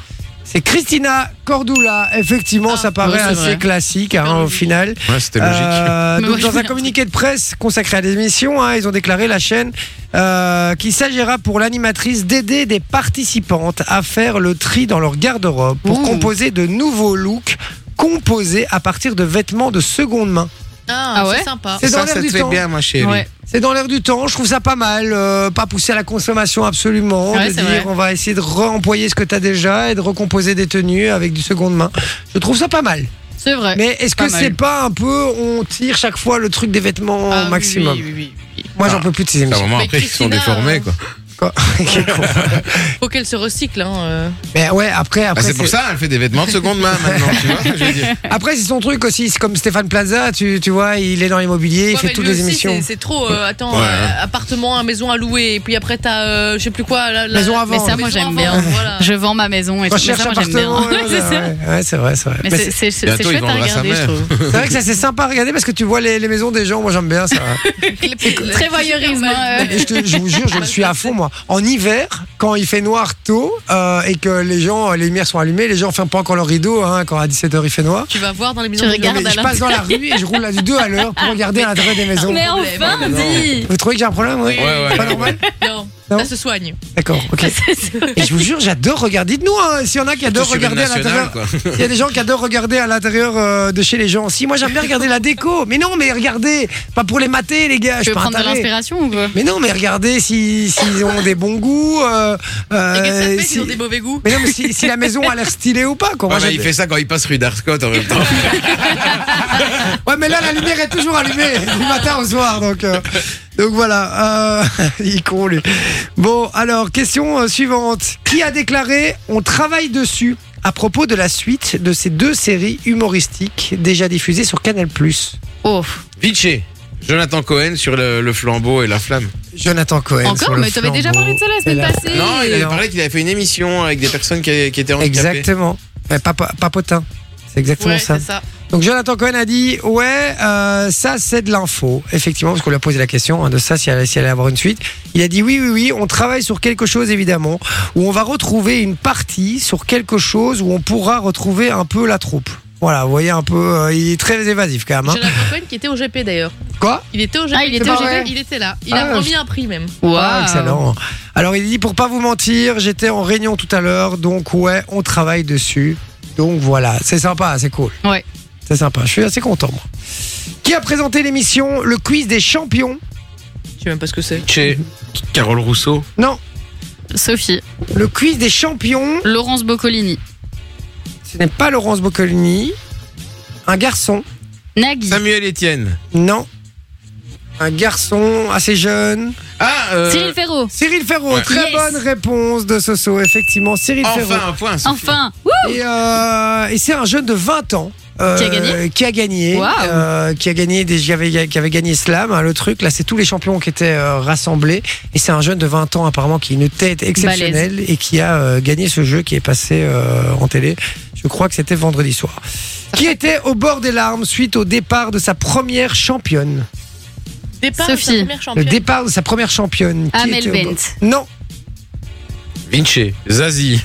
S1: C'est Christina Cordula. Effectivement,
S5: Ah,
S1: ça paraît
S6: ouais,
S1: assez
S6: vrai.
S1: classique hein, au final.
S4: Ouais, c'était logique.
S1: Euh, donc dans un communiqué de presse consacré à l'émission, hein, ils ont déclaré la chaîne euh, qu'il s'agira pour l'animatrice d'aider des participantes à faire le tri dans leur garde-robe pour
S6: Ouh.
S1: composer de nouveaux looks composés à partir de vêtements de seconde main.
S5: Ah,
S6: Ah ouais
S5: c'est sympa.
S1: C'est dans
S4: ça,
S1: l'air
S4: ça
S1: du
S4: te fait
S1: temps.
S4: bien, ma chérie.
S6: Ouais.
S1: C'est dans l'air du temps, je trouve ça pas mal, euh, pas pousser à la consommation absolument,
S6: Ouais,
S1: de
S6: c'est
S1: dire
S6: vrai.
S1: on va essayer de réemployer ce que tu as déjà et de recomposer des tenues avec du seconde main. Je trouve ça pas mal.
S6: C'est vrai.
S1: Mais est-ce
S6: Pas
S1: que
S6: mal.
S1: c'est pas un peu on tire chaque fois le truc des vêtements
S5: Ah, oui,
S1: maximum
S5: oui, oui, oui, oui.
S1: Moi j'en peux plus de ces
S4: À un
S1: émissions.
S4: moment
S5: Mais
S4: après, ils sont
S5: Christina,
S4: déformés, quoi.
S1: Quoi.
S5: Faut qu'elle se recycle. Hein, euh.
S1: Mais ouais, après,
S4: Ah,
S1: après,
S4: c'est pour ça, elle fait des vêtements de seconde main maintenant, tu vois ce que je veux dire.
S1: après c'est son truc aussi. C'est comme Stéphane Plaza, tu, tu vois, il est dans l'immobilier, il
S5: Ouais,
S1: fait
S5: mais
S1: toutes
S5: lui
S1: les
S5: aussi,
S1: émissions.
S5: c'est- C'est trop. euh, attends,
S4: Ouais.
S5: euh, appartement, maison à louer, et puis après t'as, euh, je sais plus quoi. La, la-
S1: Maison à
S6: Mais
S1: vendre.
S6: ça, moi,
S5: maison à
S6: j'aime
S5: vendre,
S6: bien.
S5: voilà.
S6: Je vends ma maison et tout. Mais
S1: Recherche
S6: ça, moi, j'aime bien.
S1: appartement. ouais,
S6: Ouais, c'est ça.
S1: ouais, ouais, c'est vrai, c'est vrai.
S6: Mais
S1: Mais
S6: c'est
S1: c'est
S6: c'est- c'est
S4: Bientôt, il
S6: chouette à
S4: vendra sa
S6: regarder, je
S4: mère.
S6: trouve.
S1: c'est vrai que ça c'est sympa à regarder parce que tu vois les, les maisons des gens. Moi j'aime bien ça.
S6: Très voyeurisme. hein,
S1: Et je, te- je vous jure, je le suis à fond moi. En hiver, quand il fait noir tôt euh, et que les gens, les lumières sont allumées, les gens ferment pas encore leur rideau hein, quand à 17h il fait noir.
S5: Tu vas voir dans les maisons.
S6: Tu
S5: de
S6: regardes
S1: Non, mais
S5: gens.
S1: je passe dans la rue et je roule à du 2 à l'heure pour regarder à l'intérieur des maisons.
S6: Mais enfin, dis
S1: Vous trouvez que j'ai un problème oui
S5: Oui.
S4: Ouais, ouais.
S1: Pas normal
S5: Non,
S1: Non
S5: ça se soigne.
S1: D'accord, ok. Et je vous jure, j'adore regarder. Dites-nous hein, s'il y en a qui adorent regarder à l'intérieur. Il y a des gens qui adorent regarder à l'intérieur euh, de chez les gens aussi. Moi j'aime bien regarder la déco. Mais non, mais regardez, pas pour les mater les gars. Je
S6: Tu
S1: pas un
S6: prendre de l'inspiration ou quoi
S1: Mais non, mais regardez si- s'ils ont des bons goûts. euh, euh,
S5: Et qu'est-ce que ça fait
S1: si-
S5: s'ils ont des mauvais goûts
S1: Mais non, mais si, si la maison a l'air stylée ou pas. Quoi. Moi,
S4: Ouais, il fait ça quand il passe rue d'Arscott en même temps.
S1: Ouais, mais là, la lumière est toujours allumée du matin au soir. Donc, euh, donc voilà. Euh, il con, lui. Bon, alors, question euh, suivante. Qui a déclaré On travaille dessus à propos de la suite de ces deux séries humoristiques déjà diffusées sur Canal
S6: Oh,
S4: Vinci. Jonathan Cohen sur le, le flambeau et la flamme.
S1: Jonathan Cohen. sur
S6: encore
S1: le
S6: Mais t'avais déjà
S1: flambeau
S6: parlé de ça la semaine passée.
S4: Non, il avait parlé qu'il avait fait une émission avec des personnes qui, qui étaient handicapées.
S1: Exactement. Ouais, papa- papotin. C'est exactement
S5: Ouais,
S1: ça. Donc Jonathan Cohen a dit ouais euh, ça c'est de l'info effectivement parce qu'on lui a posé la question hein, de ça si elle, si elle allait avoir une suite. Il a dit oui oui oui on travaille sur quelque chose évidemment où on va retrouver une partie sur quelque chose où on pourra retrouver un peu la troupe. Voilà vous voyez un peu euh, il est très évasif quand même. hein.
S5: Jonathan Cohen qui était au GP d'ailleurs.
S1: Quoi?
S5: Il était au GP.
S6: Ah, il était
S1: au
S5: C'est
S1: GP?
S5: vrai. Il était là. Il
S1: Ah,
S5: a remis un prix même.
S1: Ah, excellent. Alors il dit pour pas vous mentir j'étais en réunion tout à l'heure donc ouais on travaille dessus. Donc voilà c'est sympa c'est cool.
S6: Ouais.
S1: C'est sympa je suis assez content moi. Qui a présenté l'émission le quiz des champions?
S5: Je sais même pas ce que c'est.
S4: Chez Carole Rousseau.
S1: Non
S6: Sophie.
S1: Le quiz des champions,
S6: Laurence Boccolini.
S1: ce n'est pas Laurence Boccolini. Un garçon,
S6: Nagui.
S4: Samuel Etienne.
S1: non. Un garçon assez jeune.
S4: Ah, euh,
S6: Cyril Ferraud.
S1: Cyril Ferraud,
S4: Ouais.
S1: très
S6: Yes.
S1: bonne réponse de Soso, effectivement. Cyril Ferraud.
S4: enfin un point. Sophie.
S6: Enfin. Wouh
S1: Et, euh, et c'est un jeune de 20 ans. euh,
S6: Qui a gagné
S1: Qui a gagné.
S6: Waouh.
S1: euh, qui a gagné, des, qui avait, qui avait gagné Slam, hein, le truc. Là, c'est tous les champions qui étaient euh, rassemblés. Et c'est un jeune de 20 ans, apparemment, qui a une tête exceptionnelle et qui a euh, gagné ce jeu qui est passé euh, en télé. Je crois que c'était vendredi soir. Qui était au bord des larmes suite au départ de sa première championne?
S5: Départ de sa
S6: Sophie.
S1: Le
S5: première championne.
S1: départ de sa première championne. Qui
S6: Amel
S1: était au bord-
S6: Bent.
S1: Non,
S4: Vinci. Zazie.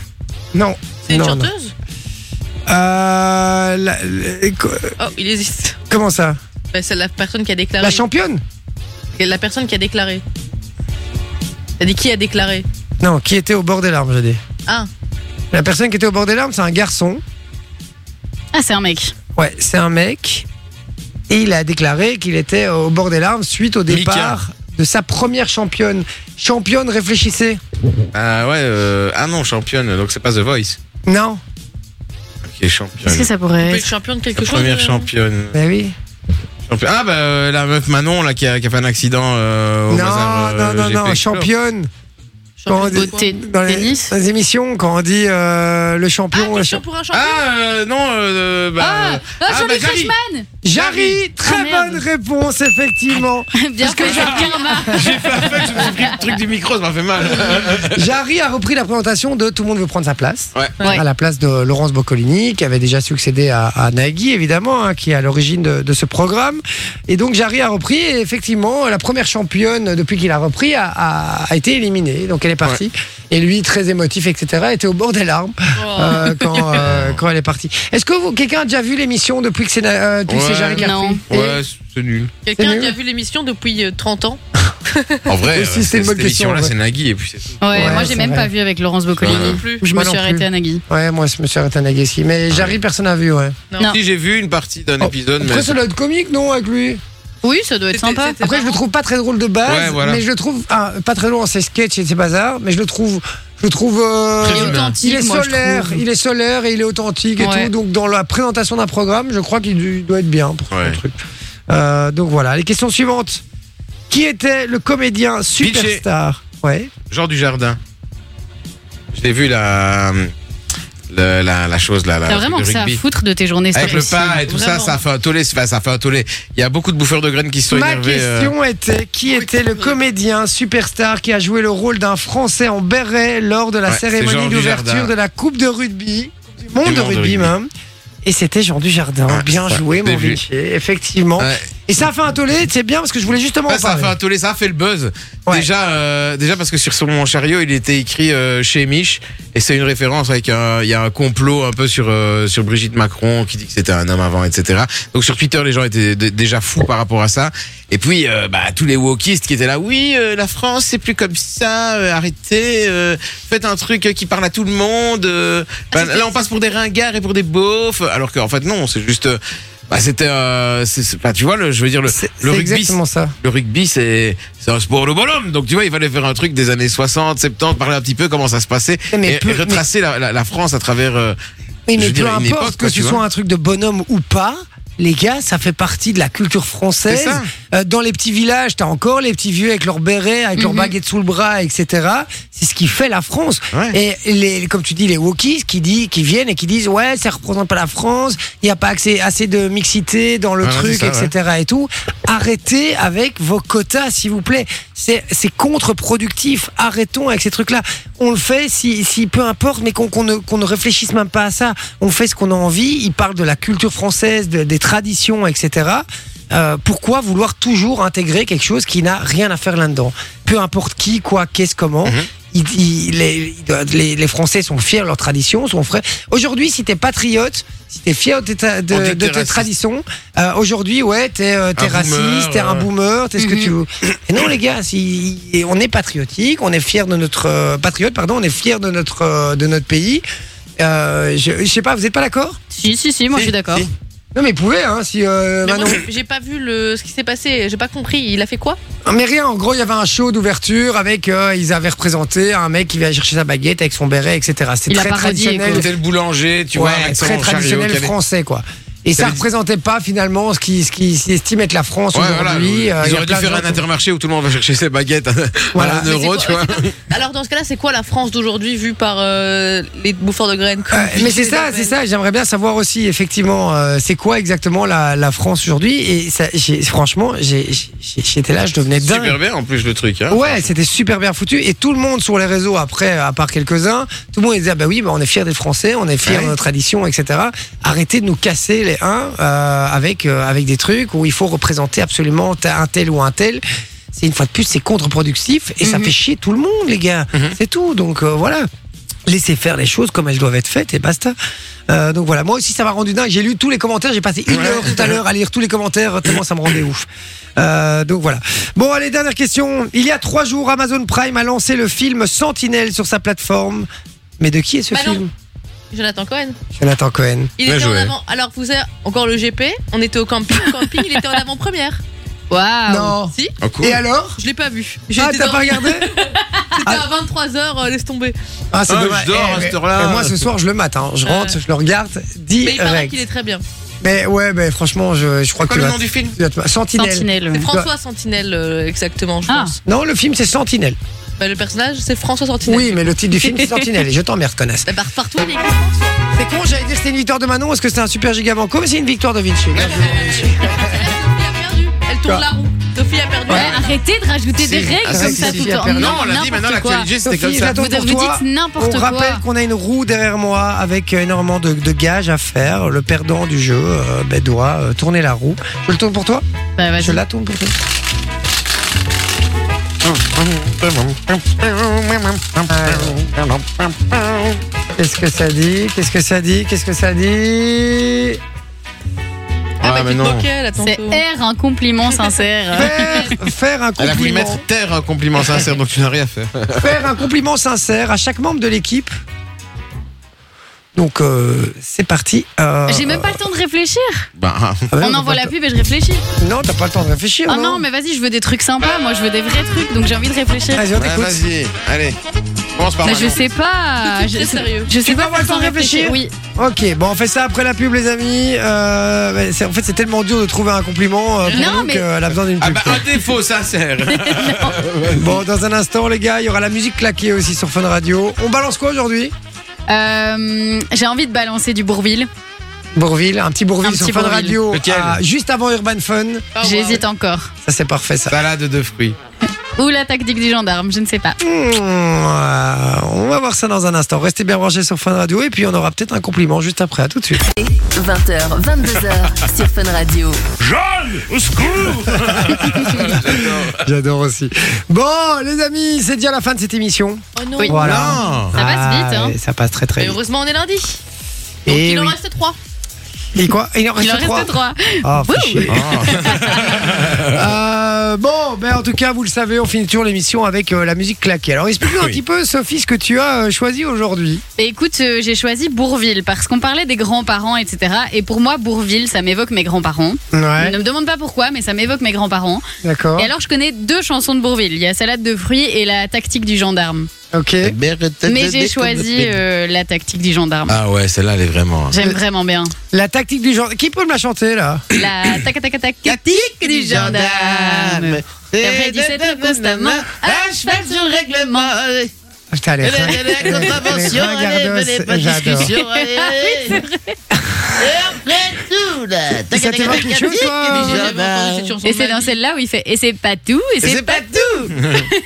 S1: non.
S5: C'est une
S1: non, non.
S5: chanteuse
S1: Euh, la- la-
S5: Oh, il existe.
S1: comment ça
S5: Bah, c'est la personne qui a déclaré.
S1: La championne
S5: C'est la personne qui a déclaré. T'as dit qui a déclaré
S1: Non, qui était au bord des larmes, je dis.
S5: Ah,
S1: La personne qui était au bord des larmes, c'est un garçon.
S6: Ah, c'est un mec.
S1: Ouais, c'est un mec. Et il a déclaré qu'il était au bord des larmes suite au départ de sa première championne. Championne, réfléchissez.
S4: Ah ouais. euh, Ah non, championne. Donc c'est pas The Voice.
S1: Non
S4: Ok, championne.
S6: Qu'est-ce que ça pourrait être
S5: être champion de
S4: La
S5: quelque chose.
S4: première
S5: euh,
S4: championne.
S1: Ben oui.
S4: Champion- Ah bah euh, la meuf Manon là qui a, qui a fait un accident euh, au
S1: non,
S4: bazar, euh,
S1: non, non,
S4: GP
S1: non,
S4: Explore.
S1: championne.
S5: champion
S1: Quand on
S5: de
S1: dit-
S5: quoi
S6: Beauté.
S1: Dans les,
S6: Tennis
S1: dans les émissions, quand on dit euh, le
S5: Ah,
S1: champion. le
S5: question
S1: cha-
S5: pour un champion.
S4: Ah euh, non euh, bah,
S6: Ah,
S4: euh,
S6: ah,
S4: ah,
S6: Johnny
S4: bah. Jarry,
S1: très
S6: Ah, merde.
S1: bonne réponse, effectivement.
S6: Bien
S1: Parce que
S6: fait,
S1: Jarry-
S6: Karma.
S4: J'ai fait un fait, je me suis pris le truc du micro, ça m'a fait mal.
S1: Jarry a repris la présentation de Tout le monde veut prendre sa place.
S4: Ouais.
S6: Ouais.
S1: À la place de Laurence Boccolini, qui avait déjà succédé à, à Nagui, évidemment, hein, qui est à l'origine de, de ce programme. Et donc Jarry a repris, et effectivement, la première championne, depuis qu'il a repris, a, a- a été éliminée. Donc elle est partie. Et lui, très émotif, etc., était au bord des larmes
S5: Oh.
S1: euh, quand, euh, quand elle est partie. Est-ce que vous- quelqu'un a déjà vu l'émission depuis que c'est euh, depuis que c'est
S4: Ouais.
S1: Jarry a
S6: Non.
S1: Et-
S4: Ouais, c'est nul.
S5: Quelqu'un
S1: c'est
S5: a
S1: nul.
S5: déjà vu l'émission depuis euh, 30 ans
S4: En vrai,
S1: Aussi,
S4: euh,
S1: c'est une bonne question, ouais.
S4: c'est Nagui et puis c'est tout.
S6: Ouais,
S1: Ouais,
S6: moi
S1: c'est
S6: j'ai même
S1: vrai.
S6: pas vu avec Laurence Boccolini.
S4: Ouais.
S5: non plus.
S6: Je
S1: Moi
S6: me
S1: non
S6: suis
S1: plus.
S6: arrêtée à Nagui.
S1: Ouais, moi, je me suis arrêté à Nagui aussi. Mais Jarry, personne n'a vu, ouais.
S6: Non.
S4: Si j'ai vu une partie d'un
S1: Oh,
S4: épisode, mais
S1: Après, ça doit être comique, non, avec lui
S6: Oui, ça doit être sympa.
S5: c'était
S1: Après, je le trouve pas très drôle de base,
S4: Ouais, voilà.
S1: mais je le trouve ah, pas très drôle en ses sketchs et ses bazars, mais je le trouve, je le trouve. euh,
S4: Très
S6: Il est
S4: humain.
S6: authentique,
S1: il est
S6: moi, je
S1: solaire,
S6: trouve.
S1: il est solaire et il est authentique et
S6: Ouais.
S1: tout. Donc dans la présentation d'un programme, je crois qu'il du- doit être bien pour
S4: Ouais.
S1: son truc. Euh, donc voilà, les questions suivantes. Qui était le comédien superstar? Ouais.
S4: Jean du Jardin. Je l'ai vu la, la, la, la chose là. la-
S6: T'as vraiment que ça à foutre de tes journées, c'est
S4: Avec
S6: pas
S4: le pas et tout ça,
S5: Vraiment.
S4: ça a fait un tollé. Enfin, ça fait un tollé. Il y a beaucoup de bouffeurs de graines qui se sont
S1: Ma
S4: énervés. euh,
S1: question était qui était le comédien superstar qui a joué le rôle d'un Français en béret lors de la
S4: Ouais,
S1: cérémonie d'ouverture de la Coupe de rugby, du monde
S4: Du
S1: de
S4: monde de
S1: rugby
S4: rugby.
S1: même. Et c'était Jean Dujardin.
S4: Ouais,
S1: bien joué, mon. Vinci. Effectivement.
S4: ouais.
S1: Et ça a fait un tollé, c'est bien parce que je voulais justement en
S4: ça a
S1: parler.
S4: fait un tollé, ça a fait le buzz.
S1: Ouais.
S4: Déjà, euh, déjà parce que sur son chariot, il était écrit euh, chez Mich, et c'est une référence avec un, il y a un complot un peu sur euh, sur Brigitte Macron qui dit que c'était un homme avant, etc. Donc sur Twitter, les gens étaient d- déjà fous par rapport à ça. Et puis, euh, bah, tous les wokistes qui étaient là, oui, euh, la France, c'est plus comme ça, euh, arrêtez, euh, faites un truc qui parle à tout le monde. euh. Bah, là, on passe pour des ringards et pour des beaufs, alors qu'en fait non, c'est juste. euh, Bah, c'était, euh, bah, tu vois, le, je veux dire le, rugby,
S1: exactement ça.
S4: le rugby, c'est un sport de bonhomme. Donc, tu vois, il fallait faire un truc des années 60, 70, parler un petit peu comment ça se passait
S1: Mais
S4: et,
S1: peu-
S4: et retracer la, la- la France à travers. euh,
S1: Oui, mais peu
S4: dire,
S1: importe
S4: époque,
S1: que
S4: quoi,
S1: ce
S4: tu
S1: soit un truc de bonhomme ou pas, les gars, ça fait partie de la culture française. Euh, dans les petits villages, t'as encore les petits vieux avec leurs bérets, avec leurs
S6: Mhm.
S1: baguettes sous le bras, etc. C'est ce qui fait la France.
S4: Ouais.
S1: Et les, comme tu dis, les wokis qui, dit, qui viennent et qui disent ouais, ça représente pas la France, il n'y a pas accès, assez de mixité dans le truc,
S4: ça,
S1: etc. Et tout. Arrêtez avec vos quotas, s'il vous plaît. C'est contre-productif. Arrêtons avec ces trucs-là. On le fait si, si peu importe, mais qu'on ne, réfléchisse même pas à ça. On fait ce qu'on a envie. Ils parlent de la culture française, de- des traditions, etc. Euh, pourquoi vouloir toujours intégrer quelque chose qui n'a rien à faire là-dedans Peu importe qui, quoi, qu'est-ce, comment.
S4: Mhm.
S1: Les, les, les Français sont fiers de leurs traditions, sont frais. Aujourd'hui, si t'es patriote, si t'es fier de, tes- de,
S4: t'es
S1: traditions, euh, aujourd'hui, ouais, t'es euh, raciste,
S4: boomer,
S1: t'es un boomer, t'es ce que
S6: Mhm.
S1: tu veux. Et non, les gars, si et on est patriotique, on est fier de notre euh, patriote, pardon, on est fier de notre euh, de notre pays. Euh, je, je sais pas, vous êtes pas d'accord?
S6: Si, si, si, moi je suis d'accord.
S4: Si.
S1: Non, mais vous pouvez, hein, si euh,
S5: Mais moi,
S1: Manon.
S5: j'ai- j'ai pas vu le, ce qui s'est passé, j'ai pas compris. Il a fait quoi?
S1: Mais rien, en gros, il y avait un show d'ouverture avec, euh, ils avaient représenté un mec qui vient chercher sa baguette avec son béret, etc. C'était
S6: Il a
S1: très
S6: parodié,
S1: traditionnel.
S4: C'était le boulanger, tu
S1: ouais,
S4: vois, avec son
S1: très
S4: chariot
S1: traditionnel
S4: qui
S1: français, quoi. Et ça
S4: dit-
S1: représentait pas finalement ce qui, ce qui s'estime être la France
S4: Ouais, voilà,
S1: aujourd'hui. Euh, il y
S4: ils auraient dû faire un intermarché où tout le monde va chercher ses baguettes à
S1: Voilà.
S4: euro, tu vois.
S5: Alors dans ce cas-là, c'est quoi la France d'aujourd'hui vue par euh, les bouffeurs de graines
S1: Euh, mais c'est ça, c'est ça. J'aimerais bien savoir aussi, effectivement, euh, c'est quoi exactement la, la France aujourd'hui? Et ça, franchement, j'étais là, je devenais dingue.
S4: Super bien en plus le truc. Hein.
S1: Ouais, c'était super bien foutu. Et tout le monde sur les réseaux, après, à part quelques-uns, tout le monde disait, ah bah oui, bah on est fiers des Français, on est fiers
S4: Ouais.
S1: de nos traditions, etc. Arrêtez de nous casser les uns euh, avec, euh, avec des trucs où il faut représenter absolument un tel ou un tel. C'est une fois de plus, c'est contre-productif et ça
S6: Mhm.
S1: fait chier tout le monde, les gars.
S4: Mhm.
S1: C'est tout. Donc euh, voilà. Laissez faire les choses comme elles doivent être faites et basta. Euh, donc voilà, moi aussi ça m'a rendu dingue. J'ai lu tous les commentaires, j'ai passé une
S4: Ouais.
S1: heure tout à l'heure à lire tous les commentaires tellement ça me rendait ouf. Euh, donc voilà. Bon allez, dernière question. Il y a trois jours, Amazon Prime a lancé le film Sentinelle sur sa plateforme. Mais de qui est ce
S5: Bah non. Jonathan Cohen.
S1: Jonathan Cohen.
S5: Il
S4: Bien
S5: était en avant. Alors vous avez encore le GP. On était au camping. Au camping, il était en avant-première.
S6: Waouh.
S1: Non.
S5: Si
S4: Oh, cool.
S1: Et alors
S5: Je l'ai pas vu. J'ai
S1: Ah,
S5: été
S1: t'as
S5: dans-
S1: pas regardé
S5: C'était à 23h, laisse tomber.
S1: Ah, c'est
S4: Ah,
S1: dommage.
S4: je dors à
S1: mais-
S4: cette heure-là.
S1: et moi ce soir je le mate. Hein. Je rentre,
S5: Ouais.
S1: je le regarde
S5: Mais il paraît
S1: direct.
S5: qu'il est très bien.
S1: Mais ouais, mais franchement, je, je crois que
S4: Quoi
S1: tu
S4: le
S1: vas-
S4: nom du film
S1: tu vas te- Sentinelle.
S6: Sentinelle.
S5: C'est. François Sentinelle, euh, exactement, je
S6: Ah.
S5: pense.
S1: Non, le film c'est Sentinelle.
S5: Bah, le personnage, c'est François Sentinelle.
S1: Oui, mais le titre du film c'est Sentinelle. Et je t'emmerde, connasse.
S5: Bah, par- partout, François.
S1: C'est con, j'allais dire que c'était une victoire de Manon, est-ce que c'était un super giga banco, mais c'est une victoire de Vinci. Bien joué, Vinci.
S5: Sophie a perdu. Elle tourne la roue. Sophie a perdu.
S6: Arrêtez de rajouter des règles
S1: Ah,
S6: comme
S1: si,
S6: ça
S1: si,
S6: tout
S1: si,
S6: le temps.
S4: Non, on l'a dit,
S6: n'importe
S4: maintenant
S6: quoi.
S4: l'actualité c'était comme
S1: Sophie,
S4: ça.
S1: j'attends
S6: Vous,
S1: pour
S6: vous
S1: toi.
S6: dites n'importe
S1: On
S6: quoi.
S1: rappelle qu'on a une roue derrière moi avec énormément de, de gages à faire. Le perdant du jeu euh, ben, doit euh, tourner la roue. Je le tourne pour toi?
S6: Bah, vas-y.
S1: Je la tourne pour toi. Qu'est-ce que ça dit? Qu'est-ce que ça dit? Qu'est-ce que ça dit?
S5: Ah, bah,
S4: Ah, non.
S5: là,
S6: C'est. R, un compliment sincère.
S1: faire, faire un
S4: Elle a voulu
S1: compliment.
S4: mettre terre un compliment sincère, donc tu n'as rien fait.
S1: faire un compliment sincère à chaque membre de l'équipe. Donc euh, c'est parti. Euh,
S6: J'ai même pas le temps de réfléchir.
S4: Bah,
S1: ah ben non,
S6: On envoie
S1: pas
S6: la pub et je réfléchis.
S1: Non, t'as pas le temps de réfléchir.
S6: Ah non, mais vas-y, je veux des trucs sympas. Moi, je veux des vrais trucs, donc j'ai envie de réfléchir.
S1: Vas-y, t'écoute.
S4: vas-y, allez. Commence par
S6: Mais je sais pas. Je,
S5: sérieux.
S6: je sais
S1: Tu
S6: pas
S1: avoir le temps de
S6: réfléchir.
S1: réfléchir
S6: Oui.
S1: Ok, bon, on fait ça après la pub, les amis. Euh, mais c'est- en fait, c'est tellement dur de trouver un compliment euh, pour
S6: Non,
S1: nous
S6: mais-
S1: qu'elle a besoin d'une
S4: Ah
S1: pub.
S4: bah un défaut sincère.
S1: Bon, dans un instant, les gars, il y aura la musique claquée aussi sur Fun Radio. On balance quoi aujourd'hui?
S6: Euh, j'ai envie de balancer du Bourville.
S1: Bourville, un petit Bourville
S6: Un
S1: sur
S6: petit
S1: Fun
S6: Bourville.
S1: Radio.
S4: Lequel
S1: ah, juste avant Urban Fun.
S5: Ah.
S6: J'hésite encore.
S1: Ça, c'est parfait, ça.
S4: Salade de fruits.
S6: Ou la tactique du gendarme, je ne sais pas.
S1: Mmh, euh, on va voir ça dans un instant. Restez bien branchés sur Fun Radio et puis on aura peut-être un compliment juste après. À tout de suite.
S3: 20h, 22h sur Fun Radio.
S1: J'adore aussi. Bon, les amis, c'est déjà la fin de cette émission.
S5: Oh non.
S6: Oui.
S1: Voilà.
S4: Non.
S6: Ça passe vite, hein.
S1: ouais, Ça passe très très
S5: Mais
S1: vite.
S5: heureusement, on est lundi. Donc
S1: Et
S5: il en
S1: oui.
S5: reste trois.
S1: Et quoi Il en reste
S6: Il en
S1: trois.
S6: reste trois.
S1: Ah, fait chier.
S4: Ah.
S1: Euh, bon, ben en tout cas, vous le savez, on finit toujours l'émission avec euh, la musique claquée. Alors, explique-nous un
S4: Oui.
S1: petit peu, Sophie, ce que tu as euh, choisi aujourd'hui.
S6: Et écoute, euh, j'ai choisi Bourville parce qu'on parlait des grands-parents, etc. Et pour moi, Bourville, ça m'évoque mes grands-parents.
S1: Ouais,
S6: Ne me demande pas pourquoi, mais ça m'évoque mes grands-parents.
S1: d'accord.
S6: Et alors, je connais deux chansons de Bourville. Il y a Salade de fruits et la tactique du gendarme.
S1: Ok.
S6: Mais j'ai choisi euh, la tactique du gendarme.
S4: Ah ouais, celle-là, elle est vraiment.
S6: J'aime vraiment bien.
S1: La tactique du genre. Qui peut me la chanter là?
S6: La tac tac tac tactique du gendarme. Et après, il dit c'est constamment à cheval sur le règlement.
S1: Putain, elle est ring- elle est-
S4: contravention,
S1: elle est ringardos, j'adore. Ça t'évoque quelque chose, toi
S6: Et c'est dans celle-là où il fait et c'est pas tout et c'est pas tout.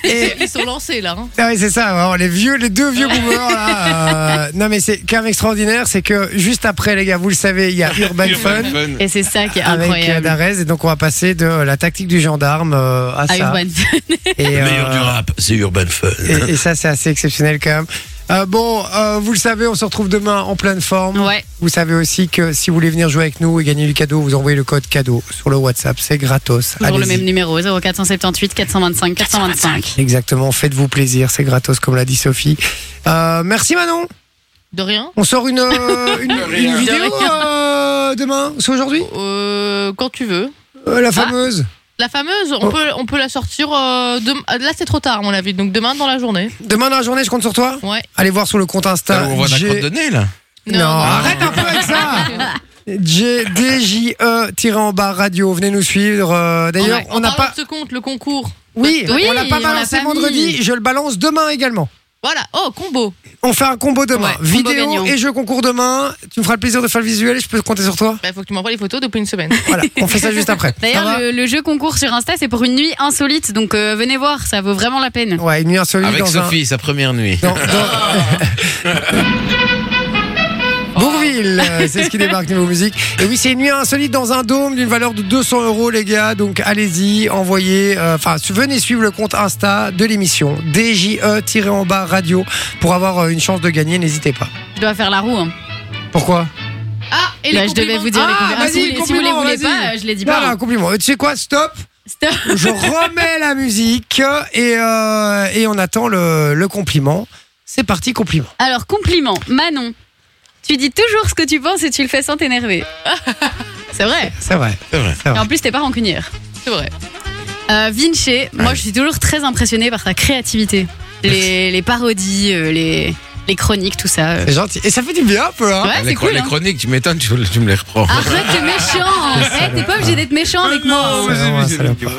S1: Et-
S5: Ils sont lancés là. hein.
S1: Ah oui, c'est ça, vraiment, les vieux, les deux vieux boomers là. euh, non, mais c'est quand même extraordinaire, c'est que juste après, les gars, vous le savez, il y a Urban Fun
S6: Et c'est ça qui est
S1: avec euh,
S6: incroyable.
S1: Darès, et donc on va passer de la tactique du gendarme euh, à
S6: À
S1: ça.
S6: Urban Fun.
S1: Et,
S4: Le meilleur
S1: euh,
S4: du rap, c'est Urban Fun.
S1: et, et ça, c'est assez exceptionnel quand même. Euh, bon, euh, vous le savez, on se retrouve demain en pleine forme.
S6: Ouais.
S1: Vous savez aussi que si vous voulez venir jouer avec nous et gagner du cadeau, vous envoyez le code cadeau sur le WhatsApp, c'est gratos.
S6: Toujours le même numéro 0478 425 425.
S1: Exactement, faites-vous plaisir, c'est gratos comme l'a dit Sophie. Euh, merci Manon.
S5: De rien.
S1: On sort une, euh, une, une vidéo
S5: De
S1: euh, demain C'est aujourd'hui
S5: Euh, quand tu veux.
S1: Euh, La fameuse
S5: La fameuse, on,
S1: Oh.
S5: peut, on peut la sortir. euh, dem- Là, c'est trop tard, à mon avis. Donc demain dans la journée.
S1: Demain dans la journée, je compte sur toi
S5: Ouais.
S1: Allez voir sur le compte Insta.
S4: on voit la crotte de nez, là.
S1: Non, arrête un peu avec ça DJE en bas radio, venez nous suivre. Euh, D'ailleurs, on n'a pas.
S5: de ce compte, le concours.
S1: Oui,
S6: Oui,
S1: on l'a pas balancé vendredi, je le balance demain également.
S5: Voilà. Oh, combo.
S1: On fait un combo demain.
S6: Ouais, combo
S1: Vidéo
S6: gagnant.
S1: et jeu concours demain. Tu me feras le plaisir de faire le visuel et je peux compter sur toi
S5: Il faut que tu m'envoies les photos depuis une semaine.
S1: Voilà, on fait ça juste après.
S6: D'ailleurs, le, le jeu concours sur Insta, c'est pour une nuit insolite. Donc euh, venez voir, ça vaut vraiment la peine.
S1: Ouais, une nuit insolite
S4: Avec
S1: dans
S4: Sophie, sa première nuit.
S1: Dans, Bourville, c'est ce qui débarque niveau musique. Et oui, c'est une nuit insolite dans un dôme d'une valeur de 200 euros, les gars. Donc allez-y, envoyez, euh, enfin, venez suivre le compte Insta de l'émission DJE-en bas radio pour avoir euh, une chance de gagner. N'hésitez pas.
S6: Je dois faire la roue. hein.
S1: Pourquoi?
S5: Ah, et
S6: Bah,
S5: les
S6: je devais vous dire les
S1: Ah,
S6: compliments.
S1: vas-y,
S6: si, vous les- si vous les
S1: compliment,
S6: voulez pas, je les dis
S1: Non,
S6: pas.
S1: non, un compliment. Tu sais quoi? Stop
S6: Stop.
S1: Je remets la musique et, euh, et on attend le, le compliment. C'est parti, compliment.
S6: Alors, compliment. Manon, tu dis toujours ce que tu penses et tu le fais sans t'énerver. C'est vrai.
S1: C'est vrai.
S4: C'est vrai.
S6: Et en plus, t'es pas rancunière.
S5: C'est vrai.
S6: Euh, Vinci, moi, je suis toujours très impressionnée par ta créativité. Les, les parodies, euh, les, les chroniques, tout ça. euh.
S1: C'est gentil. Et ça fait du bien un peu, hein
S6: Ouais,
S4: les,
S6: c'est
S4: chro-
S6: cool.
S4: les
S6: hein.
S4: chroniques, tu m'étonnes, tu, tu me les reprends.
S6: Arrête, t'es méchant. Eh, t'es pas obligé d'être méchant avec moi.
S1: C'est vraiment un salopard.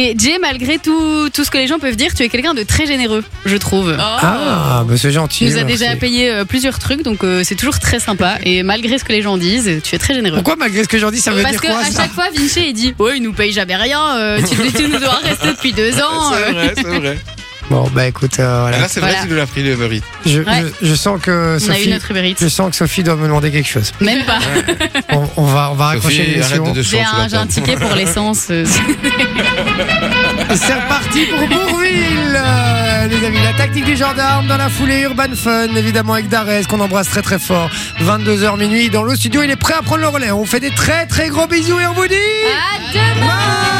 S6: Et Jay, malgré tout, tout ce que les gens peuvent dire, tu es quelqu'un de très généreux, je trouve.
S1: Ah, bah c'est gentil.
S6: Tu nous as
S1: merci.
S6: déjà payé euh, plusieurs trucs, donc euh, c'est toujours très sympa. Et malgré ce que les gens disent, tu es très généreux.
S1: Pourquoi, malgré ce que j'en dis, ça veut
S6: Parce
S1: dire
S6: que
S1: quoi
S6: à
S1: ça
S6: chaque fois, Vinci il dit Ouais, il nous paye jamais rien, euh, tu, tu nous dois rester depuis deux ans.
S4: C'est
S6: euh.
S4: vrai, c'est vrai.
S1: Bon, bah écoute, euh, voilà.
S4: Là, c'est vrai,
S6: Voilà.
S4: tu nous l'as pris le Uber Eats.
S1: Je,
S6: Ouais.
S1: je, je sens que
S6: On a eu
S1: Sophie.
S6: notre Uber Eats.
S1: Je sens que Sophie doit me demander quelque chose.
S6: Même pas.
S1: On, on va, on va raccrocher
S4: Sophie, arrête
S1: l'émission.
S4: de te
S6: J'ai un,
S4: la
S6: j'ai un ticket pour l'essence. euh.
S1: C'est reparti pour Bourville, euh, les amis. La tactique du gendarme dans la foulée Urban Fun, évidemment avec Darès, qu'on embrasse très très fort. 22h minuit dans le studio, il est prêt à prendre le relais. On fait des très très gros bisous et on vous dit.
S6: À demain